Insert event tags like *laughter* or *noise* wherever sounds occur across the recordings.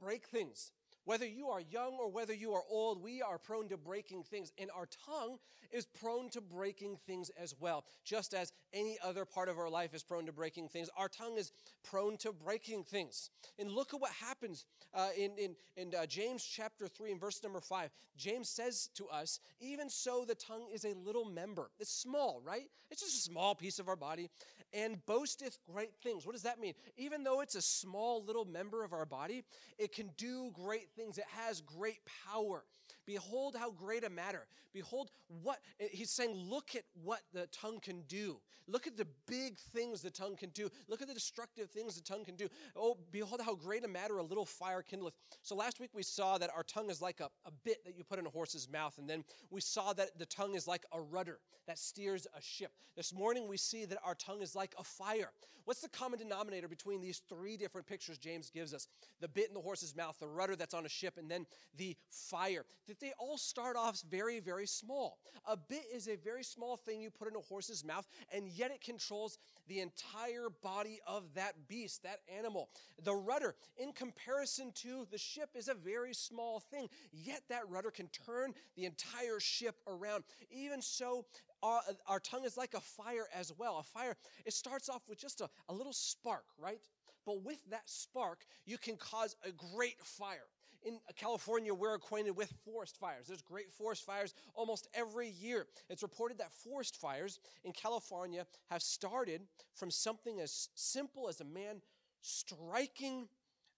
break things. Whether you are young or whether you are old, we are prone to breaking things, and our tongue is prone to breaking things as well. Just as any other part of our life is prone to breaking things, our tongue is prone to breaking things. And look at what happens uh, in, in, in uh, James chapter 3 and verse number 5. James says to us, Even so, the tongue is a little member. It's small, right? It's just a small piece of our body, and boasteth great things. What does that mean? Even though it's a small little member of our body, it can do great things. It has great power. Behold how great a matter. Behold what, eh, he's saying, look at what the tongue can do. Look at the big things the tongue can do. Look at the destructive things the tongue can do. Oh, behold how great a matter a little fire kindleth. So last week we saw that our tongue is like a, a bit that you put in a horse's mouth. And then we saw that the tongue is like a rudder that steers a ship. This morning we see that our tongue is like a fire. What's the common denominator between these three different pictures James gives us? The bit in the horse's mouth, the rudder that's on a ship, and then the fire. That they all start off very, very small. A bit is a very small thing you put in a horse's mouth, and yet it controls the entire body of that beast, that animal. The rudder, in comparison to the ship, is a very small thing, yet that rudder can turn the entire ship around. Even so, our, our, tongue is like a fire as well. A fire, it starts off with just a, a little spark, right? But with that spark, you can cause a great fire. In California, we're acquainted with forest fires. There's great forest fires almost every year. It's reported that forest fires in California have started from something as simple as a man striking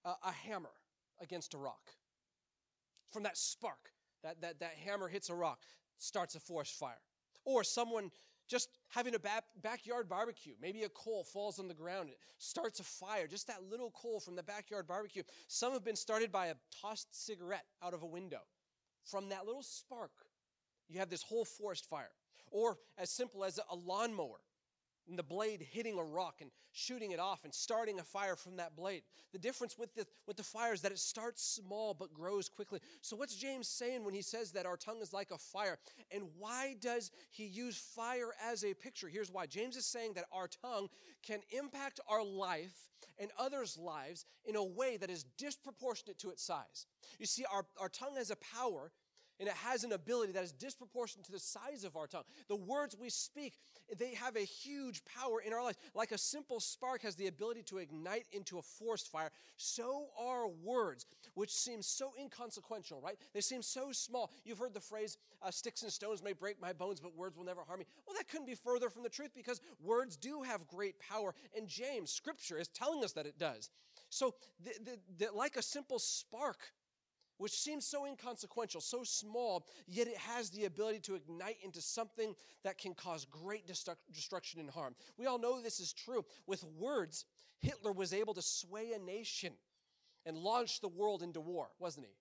a, a hammer against a rock. From that spark, that, that, that hammer hits a rock, starts a forest fire. Or someone just having a back, backyard barbecue. Maybe a coal falls on the ground, it starts a fire. Just that little coal from the backyard barbecue. Some have been started by a tossed cigarette out of a window. From that little spark, you have this whole forest fire. Or as simple as a lawnmower and the blade hitting a rock and shooting it off and starting a fire from that blade. The difference with the, with the fire is that it starts small but grows quickly. So, what's James saying when he says that our tongue is like a fire? And why does he use fire as a picture? Here's why James is saying that our tongue can impact our life and others' lives in a way that is disproportionate to its size. You see, our, our tongue has a power and it has an ability that is disproportionate to the size of our tongue. The words we speak, they have a huge power in our lives. Like a simple spark has the ability to ignite into a forest fire, so are words, which seem so inconsequential, right? They seem so small. You've heard the phrase, uh, sticks and stones may break my bones, but words will never harm me. Well, that couldn't be further from the truth because words do have great power. And James, scripture, is telling us that it does. So, the, the, the, like a simple spark, which seems so inconsequential, so small, yet it has the ability to ignite into something that can cause great destruction and harm. We all know this is true. With words, Hitler was able to sway a nation and launch the world into war, wasn't he?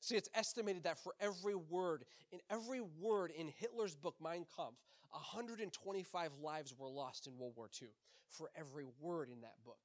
See, it's estimated that for every word, in every word in Hitler's book, Mein Kampf, 125 lives were lost in World War II. For every word in that book.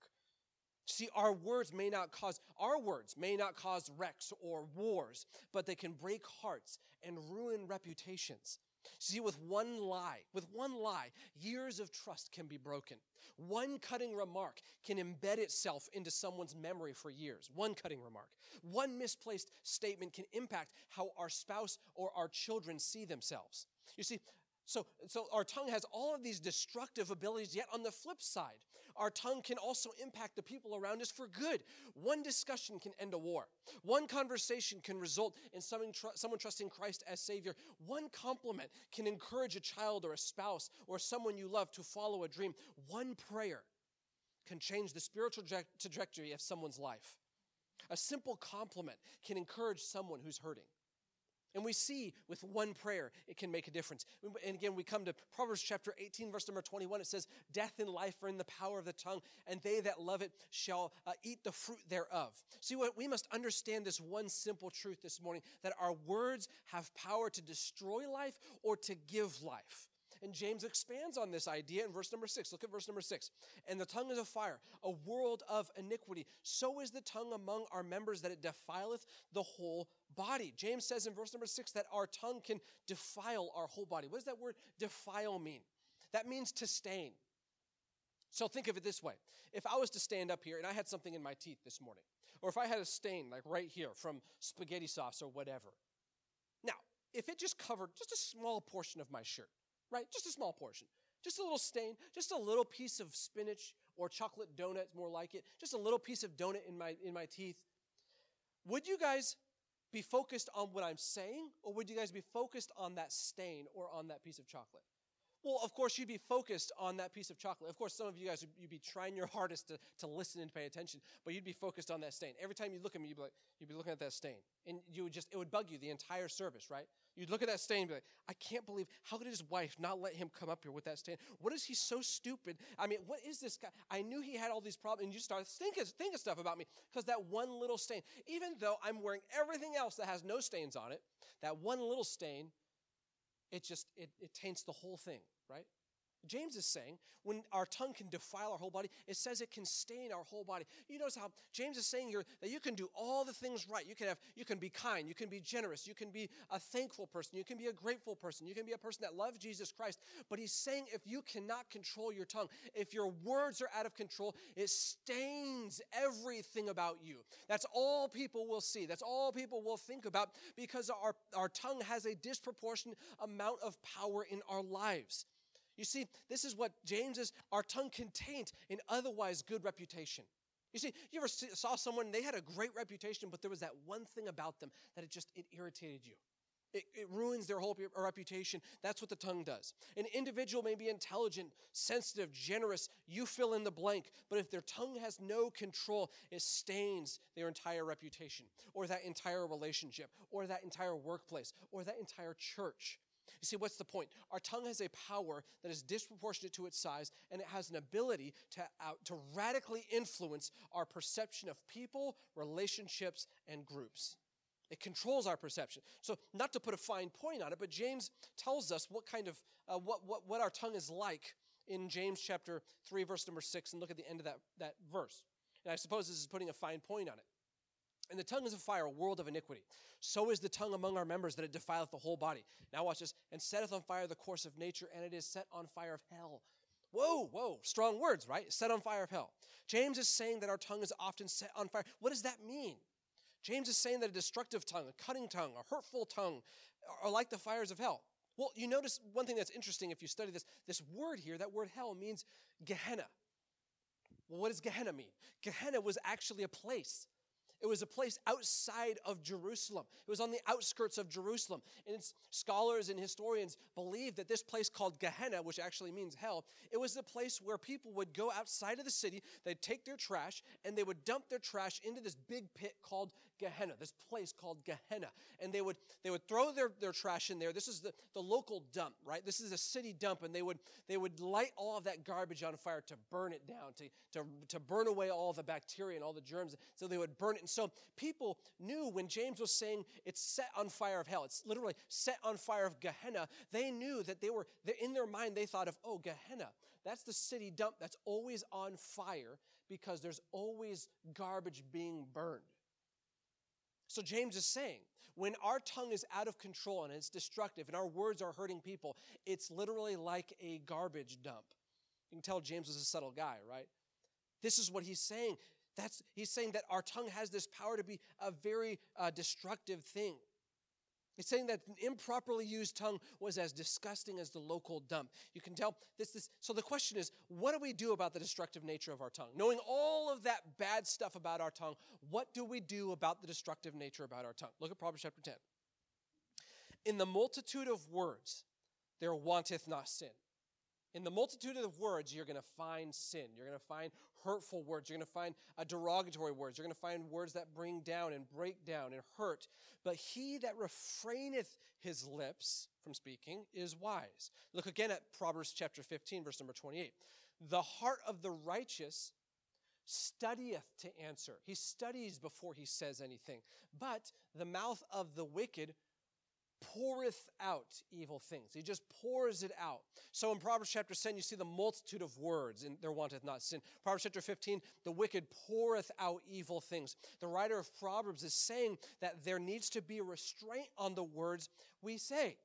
See, our words may not cause, our words may not cause wrecks or wars, but they can break hearts and ruin reputations. See, with one lie, with one lie, years of trust can be broken. One cutting remark can embed itself into someone's memory for years. One cutting remark. One misplaced statement can impact how our spouse or our children see themselves. You see, so, so our tongue has all of these destructive abilities, yet on the flip side, our tongue can also impact the people around us for good. One discussion can end a war. One conversation can result in someone, tr- someone trusting Christ as Savior. One compliment can encourage a child or a spouse or someone you love to follow a dream. One prayer can change the spiritual trajectory of someone's life. A simple compliment can encourage someone who's hurting. And we see with one prayer, it can make a difference. And again, we come to Proverbs chapter 18, verse number 21. It says, Death and life are in the power of the tongue, and they that love it shall uh, eat the fruit thereof. See what we must understand this one simple truth this morning that our words have power to destroy life or to give life. And James expands on this idea in verse number six. Look at verse number six. And the tongue is a fire, a world of iniquity. So is the tongue among our members that it defileth the whole body. James says in verse number six that our tongue can defile our whole body. What does that word defile mean? That means to stain. So think of it this way. If I was to stand up here and I had something in my teeth this morning, or if I had a stain like right here from spaghetti sauce or whatever. Now, if it just covered just a small portion of my shirt, right? Just a small portion, just a little stain, just a little piece of spinach or chocolate donut, more like it, just a little piece of donut in my in my teeth. Would you guys be focused on what I'm saying, or would you guys be focused on that stain or on that piece of chocolate? Well, of course, you'd be focused on that piece of chocolate. Of course, some of you guys, you'd be trying your hardest to, to listen and pay attention, but you'd be focused on that stain. Every time you look at me, you'd be, like, you'd be looking at that stain. And you would just, it would bug you the entire service, right? You'd look at that stain and be like, I can't believe, how could his wife not let him come up here with that stain? What is he so stupid? I mean, what is this guy? I knew he had all these problems. And you start thinking, thinking stuff about me because that one little stain, even though I'm wearing everything else that has no stains on it, that one little stain, it just, it, it taints the whole thing, right? James is saying when our tongue can defile our whole body, it says it can stain our whole body. You notice how James is saying here that you can do all the things right. You can have, you can be kind, you can be generous, you can be a thankful person, you can be a grateful person, you can be a person that loves Jesus Christ. But he's saying if you cannot control your tongue, if your words are out of control, it stains everything about you. That's all people will see. That's all people will think about because our, our tongue has a disproportionate amount of power in our lives. You see, this is what James is our tongue can taint an otherwise good reputation. You see, you ever saw someone, they had a great reputation, but there was that one thing about them that it just, it irritated you. It, it, ruins their whole reputation. That's what the tongue does. An individual may be intelligent, sensitive, generous, you fill in the blank, but if their tongue has no control, it stains their entire reputation, or that entire relationship, or that entire workplace, or that entire church. You see, what's the point? Our tongue has a power that is disproportionate to its size, and it has an ability to, uh, to radically influence our perception of people, relationships, and groups. It controls our perception. So, not to put a fine point on it, but James tells us what kind of, uh, what, what, what our tongue is like in James chapter 3, verse number 6, and look at the end of that, that verse. And I suppose this is putting a fine point on it. And the tongue is a fire, a world of iniquity. So is the tongue among our members that it defileth the whole body. Now watch this. And setteth on fire the course of nature, and it is set on fire of hell. Whoa, whoa, strong words, right? Set on fire of hell. James is saying that our tongue is often set on fire. What does that mean? James is saying that a destructive tongue, a cutting tongue, a hurtful tongue are like the fires of hell. Well, you notice one thing that's interesting if you study this. This word here, that word hell, means Gehenna. Well, what does Gehenna mean? Gehenna was actually a place. It was a place outside of Jerusalem. It was on the outskirts of Jerusalem. And scholars and historians believe that this place called Gehenna, which actually means hell, it was the place where people would go outside of the city, they'd take their trash, and they would dump their trash into this big pit called Gehenna, this place called Gehenna. And they would they would throw their, their trash in there. This is the, the local dump, right? This is a city dump, and they would they would light all of that garbage on fire to burn it down, to, to, to burn away all the bacteria and all the germs. So they would burn it. And so people knew when James was saying it's set on fire of hell, it's literally set on fire of Gehenna, they knew that they were in their mind, they thought of, oh, Gehenna. That's the city dump that's always on fire because there's always garbage being burned. So James is saying, when our tongue is out of control and it's destructive and our words are hurting people, it's literally like a garbage dump. You can tell James was a subtle guy, right? This is what he's saying. That's he's saying that our tongue has this power to be a very uh, destructive thing. It's saying that an improperly used tongue was as disgusting as the local dump. You can tell this, this. So the question is, what do we do about the destructive nature of our tongue? Knowing all of that bad stuff about our tongue, what do we do about the destructive nature about our tongue? Look at Proverbs chapter 10. In the multitude of words, there wanteth not sin. In the multitude of words, you're going to find sin. You're going to find hurtful words. You're going to find derogatory words. You're going to find words that bring down and break down and hurt. But he that refraineth his lips from speaking is wise. Look again at Proverbs chapter 15, verse number 28. The heart of the righteous studieth to answer. He studies before he says anything. But the mouth of the wicked poureth out evil things. He just pours it out. So in Proverbs chapter 10, you see the multitude of words, and there wanteth not sin. Proverbs chapter 15, the wicked poureth out evil things. The writer of Proverbs is saying that there needs to be a restraint on the words we say.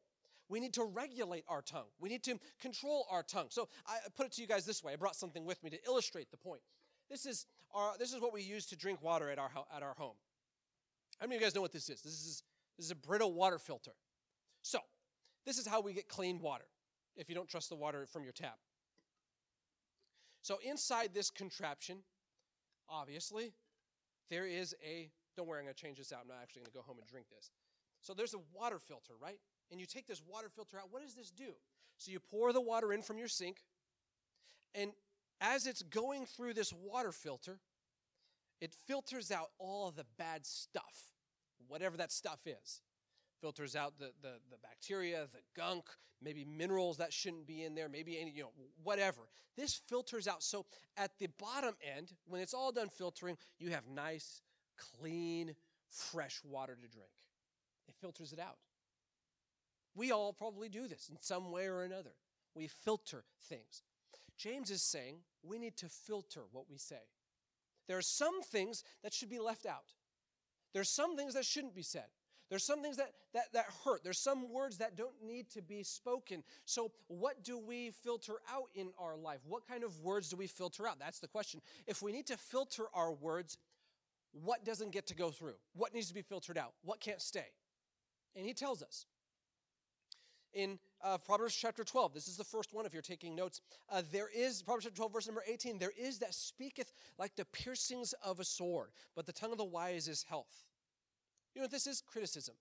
We need to regulate our tongue. We need to control our tongue. So I put it to you guys this way. I brought something with me to illustrate the point. This is our this is what we use to drink water at our at our home. How many of you guys know what this is? This is this is a Brita water filter. So, this is how we get clean water if you don't trust the water from your tap. So, inside this contraption, obviously, there is a don't worry, I'm going to change this out. I'm not actually going to go home and drink this. So, there's a water filter, right? And you take this water filter out. What does this do? So, you pour the water in from your sink, and as it's going through this water filter, it filters out all the bad stuff, whatever that stuff is. Filters out the, the, the, bacteria, the gunk, maybe minerals that shouldn't be in there, maybe any, you know, whatever. This filters out. So at the bottom end, when it's all done filtering, you have nice, clean, fresh water to drink. It filters it out. We all probably do this in some way or another. We filter things. James is saying we need to filter what we say. There are some things that should be left out. There's some things that shouldn't be said. There's some things that, that, that hurt. There's some words that don't need to be spoken. So, what do we filter out in our life? What kind of words do we filter out? That's the question. If we need to filter our words, what doesn't get to go through? What needs to be filtered out? What can't stay? And he tells us in uh, Proverbs chapter 12. This is the first one if you're taking notes. Uh, there is, Proverbs chapter 12, verse number 18, there is that speaketh like the piercings of a sword, but the tongue of the wise is health. You know this is? Criticism.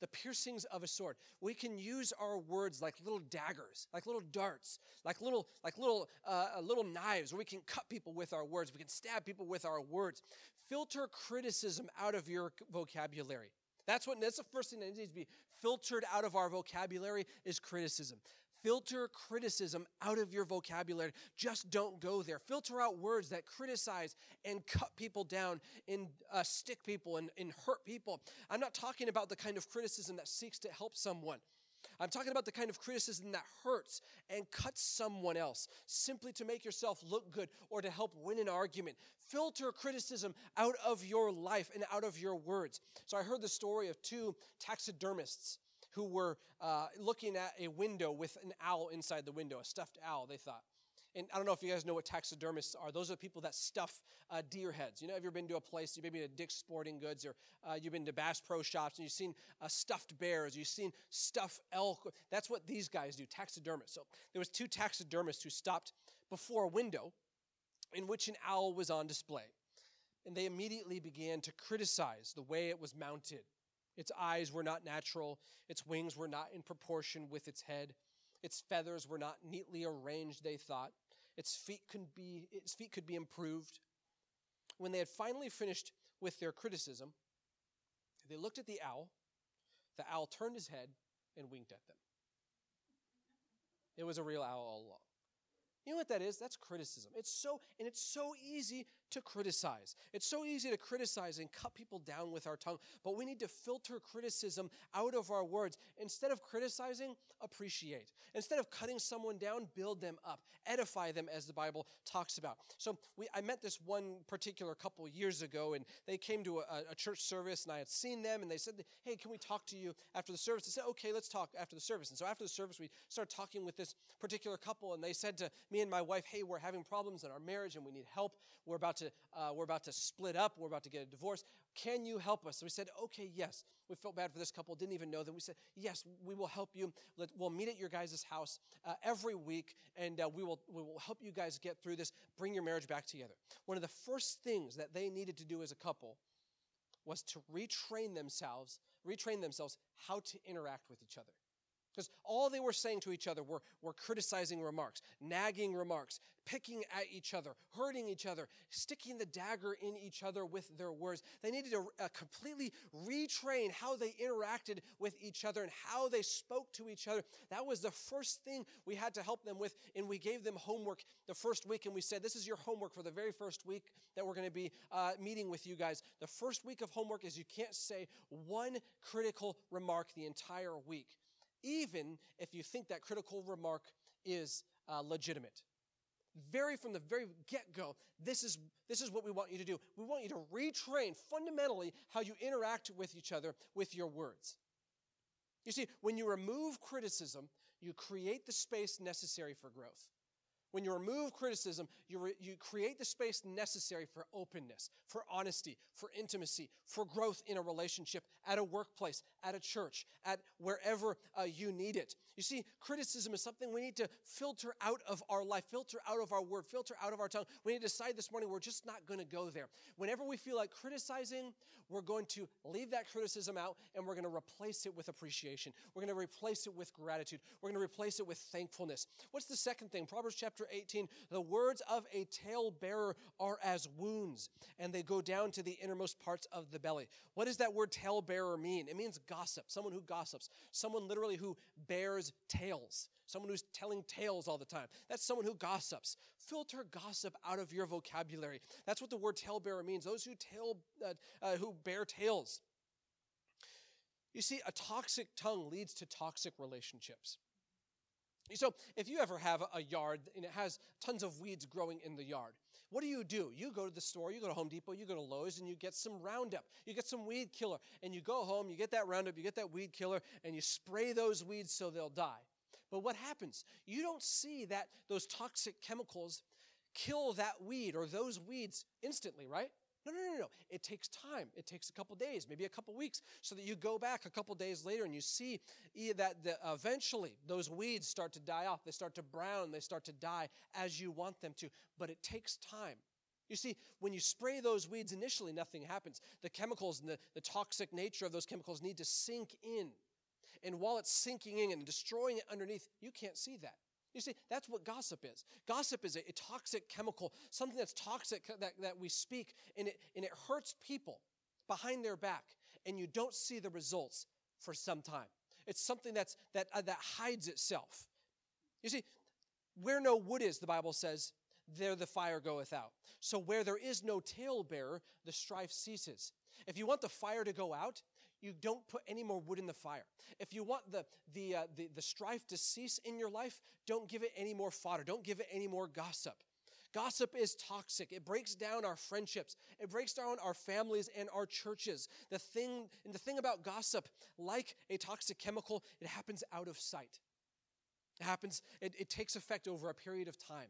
The piercings of a sword. We can use our words like little daggers, like little darts, like little, like little, uh, uh little knives. Where we can cut people with our words. We can stab people with our words. Filter criticism out of your vocabulary. That's what that's the first thing that needs to be filtered out of our vocabulary is criticism. Filter criticism out of your vocabulary. Just don't go there. Filter out words that criticize and cut people down and uh, stick people and, and hurt people. I'm not talking about the kind of criticism that seeks to help someone. I'm talking about the kind of criticism that hurts and cuts someone else simply to make yourself look good or to help win an argument. Filter criticism out of your life and out of your words. So I heard the story of two taxidermists who were uh, looking at a window with an owl inside the window, a stuffed owl, they thought. And I don't know if you guys know what taxidermists are. Those are people that stuff uh, deer heads. You know, have you ever been to a place, you've maybe to Dick's Sporting Goods, or uh, you've been to Bass Pro Shops, and you've seen uh, stuffed bears, you've seen stuffed elk. That's what these guys do, taxidermists. So there was two taxidermists who stopped before a window in which an owl was on display. And they immediately began to criticize the way it was mounted. Its eyes were not natural, its wings were not in proportion with its head. Its feathers were not neatly arranged, they thought. Its feet could be, its feet could be improved. When they had finally finished with their criticism, they looked at the owl. The owl turned his head and winked at them. It was a real owl all along. You know what that is? That's criticism. It's so, and it's so easy to criticize. It's so easy to criticize and cut people down with our tongue, but we need to filter criticism out of our words. Instead of criticizing, appreciate. Instead of cutting someone down, build them up, edify them as the Bible talks about. So we, I met this one particular couple years ago, and they came to a, a church service, and I had seen them, and they said, Hey, can we talk to you after the service? I said, Okay, let's talk after the service. And so after the service, we started talking with this particular couple, and they said to me and my wife, Hey, we're having problems in our marriage, and we need help. We're about to uh, we're about to split up. We're about to get a divorce. Can you help us? So we said, okay, yes. We felt bad for this couple. Didn't even know them. We said, yes, we will help you. Let, we'll meet at your guys' house uh, every week, and uh, we will we will help you guys get through this. Bring your marriage back together. One of the first things that they needed to do as a couple was to retrain themselves, retrain themselves how to interact with each other. Because all they were saying to each other were, were criticizing remarks, nagging remarks, picking at each other, hurting each other, sticking the dagger in each other with their words. They needed to uh, completely retrain how they interacted with each other and how they spoke to each other. That was the first thing we had to help them with, and we gave them homework the first week, and we said, This is your homework for the very first week that we're going to be uh, meeting with you guys. The first week of homework is you can't say one critical remark the entire week even if you think that critical remark is uh, legitimate. Very from the very get go, this is, this is what we want you to do. We want you to retrain fundamentally how you interact with each other with your words. You see, when you remove criticism, you create the space necessary for growth. When you remove criticism, you, re, you create the space necessary for openness, for honesty, for intimacy, for growth in a relationship, at a workplace, at a church, at wherever uh, you need it. You see, criticism is something we need to filter out of our life, filter out of our word, filter out of our tongue. We need to decide this morning we're just not going to go there. Whenever we feel like criticizing, we're going to leave that criticism out and we're going to replace it with appreciation. We're going to replace it with gratitude. We're going to replace it with thankfulness. What's the second thing? Proverbs chapter 18 the words of a talebearer are as wounds, and they go down to the innermost parts of the belly. What does that word talebearer mean? It means gossip, someone who gossips, someone literally who bears tales, someone who's telling tales all the time. That's someone who gossips. Filter gossip out of your vocabulary. That's what the word talebearer means. Those who tell, uh, uh, who bear tales. You see, a toxic tongue leads to toxic relationships. So, if you ever have a yard and it has tons of weeds growing in the yard, what do you do? You go to the store, you go to Home Depot, you go to Lowe's, and you get some Roundup. You get some weed killer, and you go home, you get that Roundup, you get that weed killer, and you spray those weeds so they'll die. But what happens? You don't see that those toxic chemicals kill that weed or those weeds instantly, right? No, no, no, no. It takes time. It takes a couple days, maybe a couple weeks, so that you go back a couple days later and you see that the, eventually those weeds start to die off. They start to brown. They start to die as you want them to. But it takes time. You see, when you spray those weeds initially, nothing happens. The chemicals and the, the toxic nature of those chemicals need to sink in. And while it's sinking in and destroying it underneath, you can't see that. You see, that's what gossip is. Gossip is a, a toxic chemical, something that's toxic that, that we speak, and it, and it hurts people behind their back, and you don't see the results for some time. It's something that's, that, uh, that hides itself. You see, where no wood is, the Bible says, there the fire goeth out. So where there is no talebearer, the strife ceases. If you want the fire to go out, you don't put any more wood in the fire. If you want the, the, uh, the, the strife to cease in your life, don't give it any more fodder. Don't give it any more gossip. Gossip is toxic. It breaks down our friendships. It breaks down our families and our churches. The thing, and the thing about gossip, like a toxic chemical, it happens out of sight. It happens, it, it takes effect over a period of time.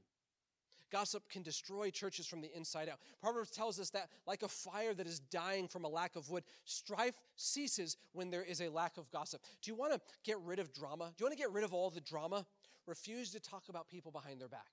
Gossip can destroy churches from the inside out. Proverbs tells us that, like a fire that is dying from a lack of wood, strife ceases when there is a lack of gossip. Do you want to get rid of drama? Do you want to get rid of all the drama? Refuse to talk about people behind their back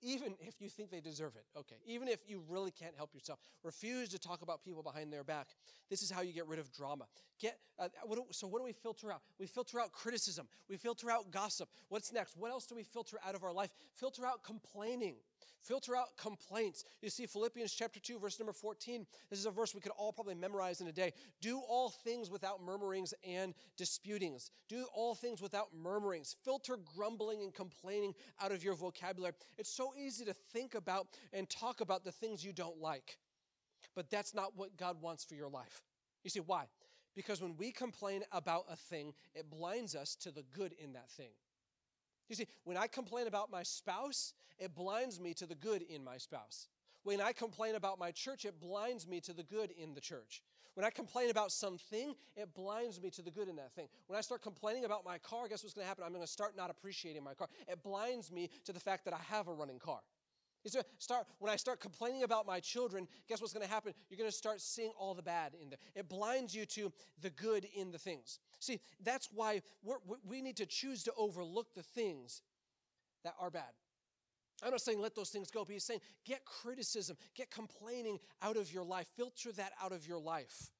even if you think they deserve it. Okay, even if you really can't help yourself, refuse to talk about people behind their back. This is how you get rid of drama. Get uh, what do, so what do we filter out? We filter out criticism. We filter out gossip. What's next? What else do we filter out of our life? Filter out complaining. Filter out complaints. You see, Philippians chapter 2, verse number 14. This is a verse we could all probably memorize in a day. Do all things without murmurings and disputings. Do all things without murmurings. Filter grumbling and complaining out of your vocabulary. It's so easy to think about and talk about the things you don't like, but that's not what God wants for your life. You see, why? Because when we complain about a thing, it blinds us to the good in that thing. You see, when I complain about my spouse, it blinds me to the good in my spouse. When I complain about my church, it blinds me to the good in the church. When I complain about something, it blinds me to the good in that thing. When I start complaining about my car, guess what's going to happen? I'm going to start not appreciating my car. It blinds me to the fact that I have a running car. Start, when I start complaining about my children, guess what's going to happen? You're going to start seeing all the bad in there. It blinds you to the good in the things. See, that's why we need to choose to overlook the things that are bad. I'm not saying let those things go, but he's saying get criticism, get complaining out of your life, filter that out of your life.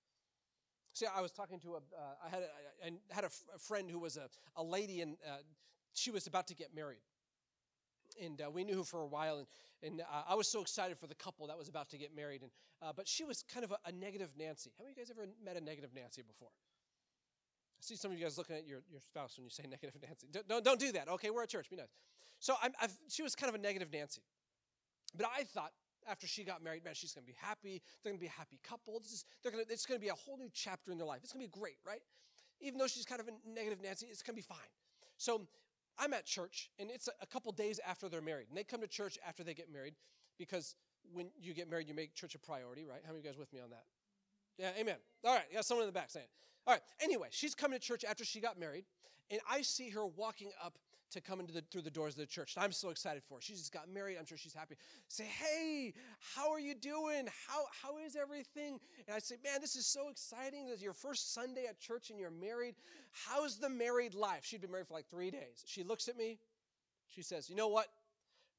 See, I was talking to a, uh, I had a, I had a, friend who was a, a lady, and uh, she was about to get married and uh, we knew her for a while, and, and uh, I was so excited for the couple that was about to get married. And, uh, but she was kind of a, a, negative Nancy. How many of you guys ever met a negative Nancy before? I see some of you guys looking at your, your spouse when you say *laughs* negative Nancy. Don't, don't, don't do that. Okay, we're at church. Be nice. So I'm, I've, she was kind of a negative Nancy. But I thought after she got married, man, she's to be happy. They're to be a happy couple. This is, they're gonna, it's to be a whole new chapter in their life. It's to be great, right? Even though she's kind of a negative Nancy, it's to be fine. So I'm at church, and it's a couple days after they're married. And they come to church after they get married because when you get married, you make church a priority, right? How many of you guys with me on that? Yeah, amen. All right, got someone in the back saying it. All right, anyway, she's coming to church after she got married, and I see her walking up to come into the, through the doors of the church. And I'm so excited for her. She just got married. I'm sure she's happy. Say, hey, how are you doing? How, how is everything? And I say, man, this is so exciting. This is your first Sunday at church and you're married. How's the married life? She'd been married for like three days. She looks at me. She says, you know what?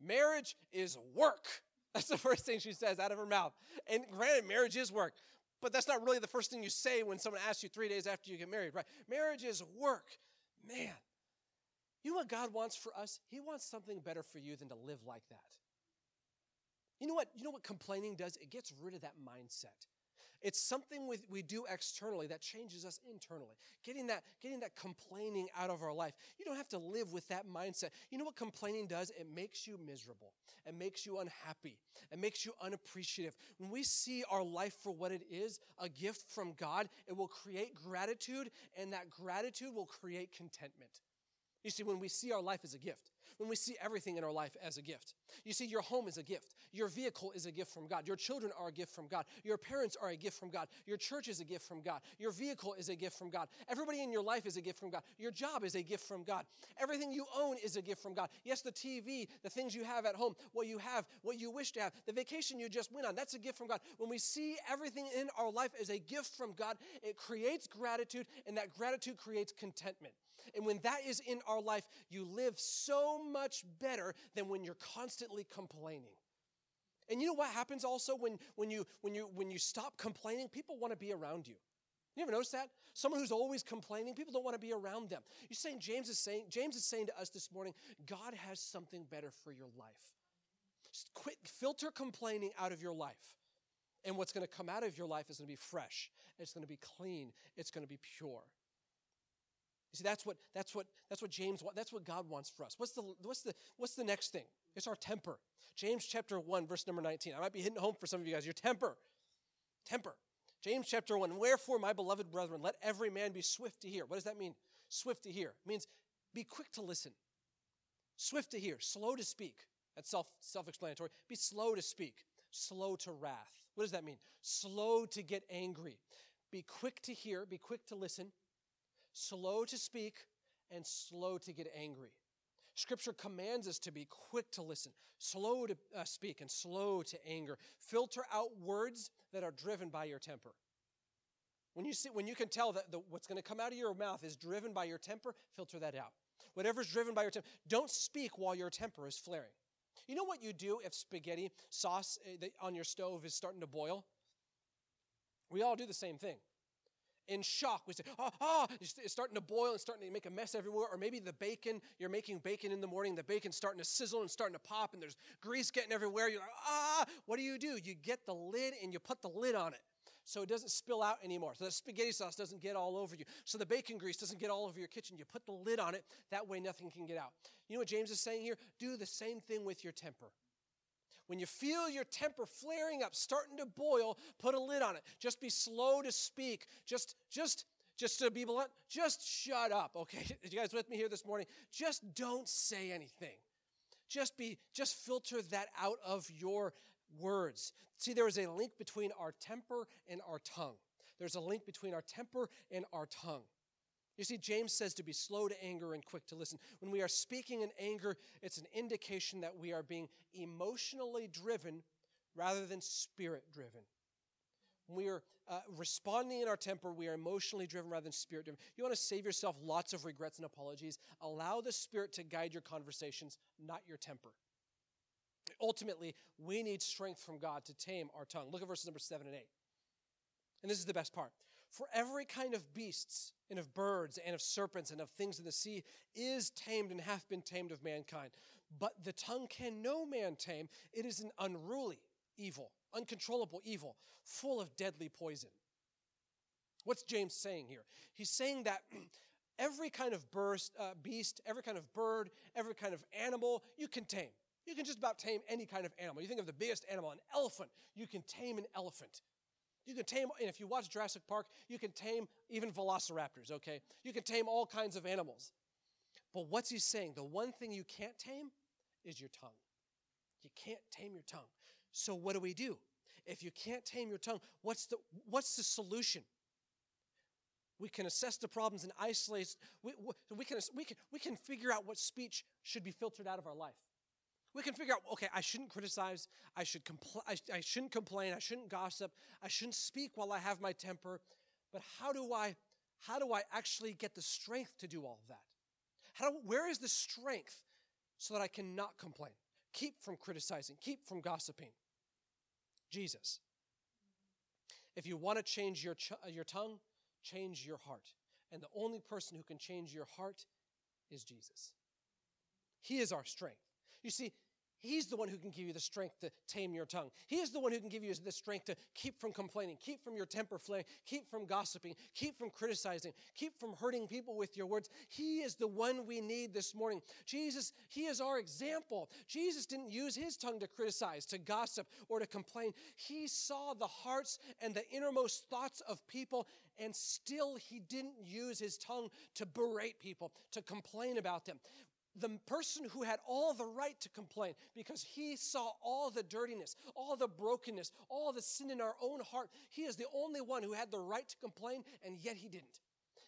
Marriage is work. *laughs* That's the first thing she says out of her mouth. And granted, marriage is work, but that's not really the first thing you say when someone asks you three days after you get married, right? Marriage is work. Man, you know what God wants for us? He wants something better for you than to live like that. You know what? You know what complaining does? It gets rid of that mindset. It's something we, we do externally that changes us internally. Getting that, getting that complaining out of our life. You don't have to live with that mindset. You know what complaining does? It makes you miserable. It makes you unhappy. It makes you unappreciative. When we see our life for what it is, a gift from God, it will create gratitude, and that gratitude will create contentment. You see, when we see our life as a gift, when we see everything in our life as a gift, you see, your home is a gift. Your vehicle is a gift from God. Your children are a gift from God. Your parents are a gift from God. Your church is a gift from God. Your vehicle is a gift from God. Everybody in your life is a gift from God. Your job is a gift from God. Everything you own is a gift from God. Yes, the TV, the things you have at home, what you have, what you wish to have, the vacation you just went on, that's a gift from God. When we see everything in our life as a gift from God, it creates gratitude, and that gratitude creates contentment. And when that is in our life, you live so much better than when you're constantly complaining. And you know what happens also when, when, you, when, you, when you stop complaining? People want to be around you. You ever notice that? Someone who's always complaining, people don't want to be around them. You're saying James is saying, James is saying to us this morning, God has something better for your life. Just quit, filter complaining out of your life. And what's going to come out of your life is going to be fresh. It's going to be clean. It's going to be pure. You see, that's what that's what that's what James that's what God wants for us. What's the what's the what's the next thing? It's our temper. James chapter 1, verse number 19. I might be hitting home for some of you guys. Your temper. Temper. James chapter 1. Wherefore, my beloved brethren, let every man be swift to hear. What does that mean? Swift to hear. It means be quick to listen. Swift to hear, slow to speak. That's self self-explanatory. Be slow to speak, slow to wrath. What does that mean? Slow to get angry. Be quick to hear, be quick to listen, slow to speak, and slow to get angry. Scripture commands us to be quick to listen, slow to uh, speak, and slow to anger. Filter out words that are driven by your temper. When you, see, when you can tell that the, what's going to come out of your mouth is driven by your temper, filter that out. Whatever's driven by your temper, don't speak while your temper is flaring. You know what you do if spaghetti sauce eh, on your stove is starting to boil? We all do the same thing in shock. We say, oh, oh, it's starting to boil and starting to make a mess everywhere. Or maybe the bacon, you're making bacon in the morning, the bacon's starting to sizzle and starting to pop, and there's grease getting everywhere. You're like, ah, what do you do? You get the lid and you put the lid on it so it doesn't spill out anymore. So the spaghetti sauce doesn't get all over you. So the bacon grease doesn't get all over your kitchen. You put the lid on it. That way nothing can get out. You know what James is saying here? Do the same thing with your temper. When you feel your temper flaring up, starting to boil, put a lid on it. Just be slow to speak. Just, just, just to be blunt, just shut up, okay? *laughs* you guys with me here this morning? Just don't say anything. Just be, just filter that out of your words. See, there is a link between our temper and our tongue. There's a link between our temper and our tongue. You see, James says to be slow to anger and quick to listen. When we are speaking in anger, it's an indication that we are being emotionally driven rather than spirit driven. When we are uh, responding in our temper, we are emotionally driven rather than spirit driven. You want to save yourself lots of regrets and apologies. Allow the spirit to guide your conversations, not your temper. Ultimately, we need strength from God to tame our tongue. Look at verses number seven and eight. And this is the best part. For every kind of beasts and of birds and of serpents and of things in the sea is tamed and hath been tamed of mankind. But the tongue can no man tame. It is an unruly evil, uncontrollable evil, full of deadly poison. What's James saying here? He's saying that *clears throat* every kind of burst, uh, beast, every kind of bird, every kind of animal, you can tame. You can just about tame any kind of animal. You think of the biggest animal, an elephant, you can tame an elephant. You can tame, and if you watch Jurassic Park, you can tame even velociraptors, okay? You can tame all kinds of animals. But what's he saying? The one thing you can't tame is your tongue. You can't tame your tongue. So what do we do? If you can't tame your tongue, what's the, what's the solution? We can assess the problems and isolate. We, we, can, we, can, we can figure out what speech should be filtered out of our life. We can figure out, okay, I shouldn't criticize. I, should compl- I, I shouldn't complain. I shouldn't gossip. I shouldn't speak while I have my temper. But how do I, how do I actually get the strength to do all of that? How do, where is the strength so that I cannot complain? Keep from criticizing, keep from gossiping. Jesus. If you want to change your, ch- your tongue, change your heart. And the only person who can change your heart is Jesus. He is our strength. You see, He's the one who can give you the strength to tame your tongue. He is the one who can give you the strength to keep from complaining, keep from your temper flaring, keep from gossiping, keep from criticizing, keep from hurting people with your words. He is the one we need this morning. Jesus, He is our example. Jesus didn't use His tongue to criticize, to gossip, or to complain. He saw the hearts and the innermost thoughts of people, and still He didn't use His tongue to berate people, to complain about them the person who had all the right to complain because he saw all the dirtiness, all the brokenness, all the sin in our own heart. He is the only one who had the right to complain, and yet he didn't.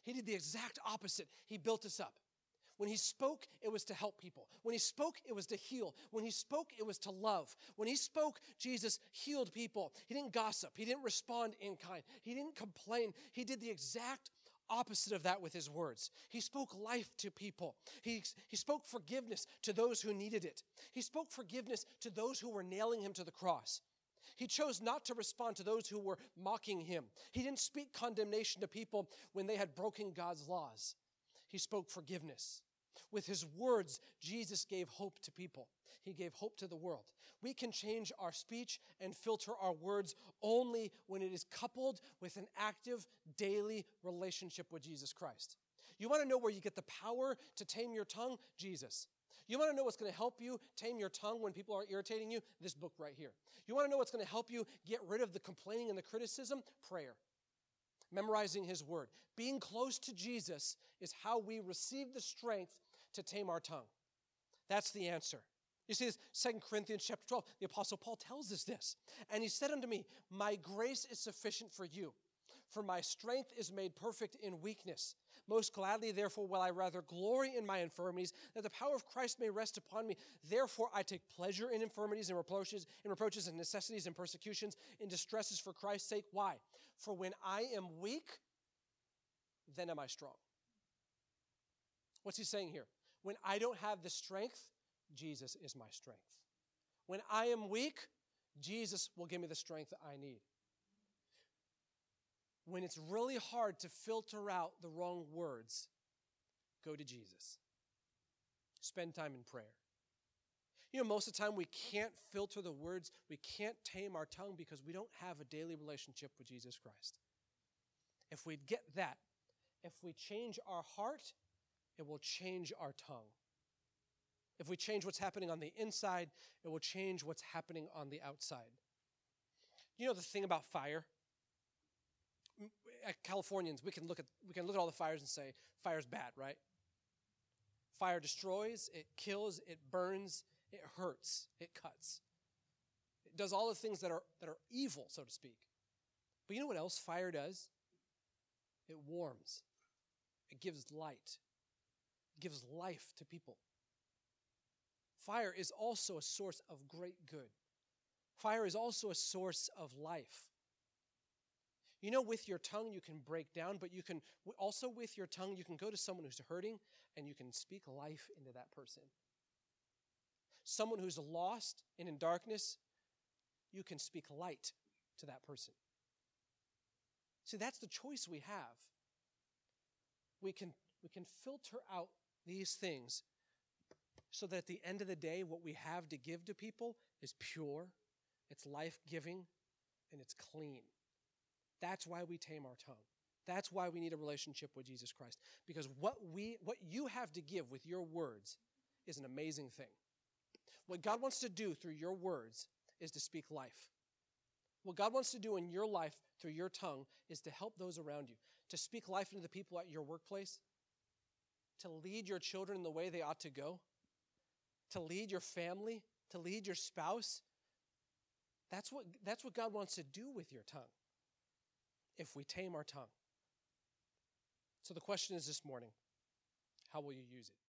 He did the exact opposite. He built us up. When he spoke, it was to help people. When he spoke, it was to heal. When he spoke, it was to love. When he spoke, Jesus healed people. He didn't gossip. He didn't respond in kind. He didn't complain. He did the exact opposite of that with his words. He spoke life to people. He, he spoke forgiveness to those who needed it. He spoke forgiveness to those who were nailing him to the cross. He chose not to respond to those who were mocking him. He didn't speak condemnation to people when they had broken God's laws. He spoke forgiveness. With his words, Jesus gave hope to people. He gave hope to the world. We can change our speech and filter our words only when it is coupled with an active daily relationship with Jesus Christ. You want to know where you get the power to tame your tongue? Jesus. You want to know what's going to help you tame your tongue when people are irritating you? This book right here. You want to know what's going to help you get rid of the complaining and the criticism? Prayer. Memorizing his word. Being close to Jesus is how we receive the strength to tame our tongue. That's the answer. You see this, 2 Corinthians chapter 12, the Apostle Paul tells us this. And he said unto me, My grace is sufficient for you, for my strength is made perfect in weakness. Most gladly, therefore, will I rather glory in my infirmities, that the power of Christ may rest upon me. Therefore, I take pleasure in infirmities and reproaches, in reproaches and necessities and persecutions, in distresses for Christ's sake. Why? For when I am weak, then am I strong. What's he saying here? When I don't have the strength, Jesus is my strength. When I am weak, Jesus will give me the strength that I need. When it's really hard to filter out the wrong words, go to Jesus. Spend time in prayer. You know, most of the time we can't filter the words, we can't tame our tongue because we don't have a daily relationship with Jesus Christ. If we get that, if we change our heart, it will change our tongue. If we change what's happening on the inside, it will change what's happening on the outside. You know the thing about fire? Californians, we can look at we can look at all the fires and say fire's bad, right? Fire destroys, it kills, it burns, it hurts, it cuts. It does all the things that are that are evil, so to speak. But you know what else fire does? It warms. It gives light gives life to people. Fire is also a source of great good. Fire is also a source of life. You know, with your tongue, you can break down, but you can also, with your tongue, you can go to someone who's hurting and you can speak life into that person. Someone who's lost and in darkness, you can speak light to that person. See, that's the choice we have. We can, we can filter out these things so that at the end of the day, what we have to give to people is pure, it's life giving, and it's clean. That's why we tame our tongue. That's why we need a relationship with Jesus Christ. Because what we what you have to give with your words is an amazing thing. What God wants to do through your words is to speak life. What God wants to do in your life through your tongue is to help those around you, to speak life into the people at your workplace, to lead your children in the way they ought to go, to lead your family, to lead your spouse. That's what, that's what God wants to do with your tongue if we tame our tongue. So the question is this morning how will you use it?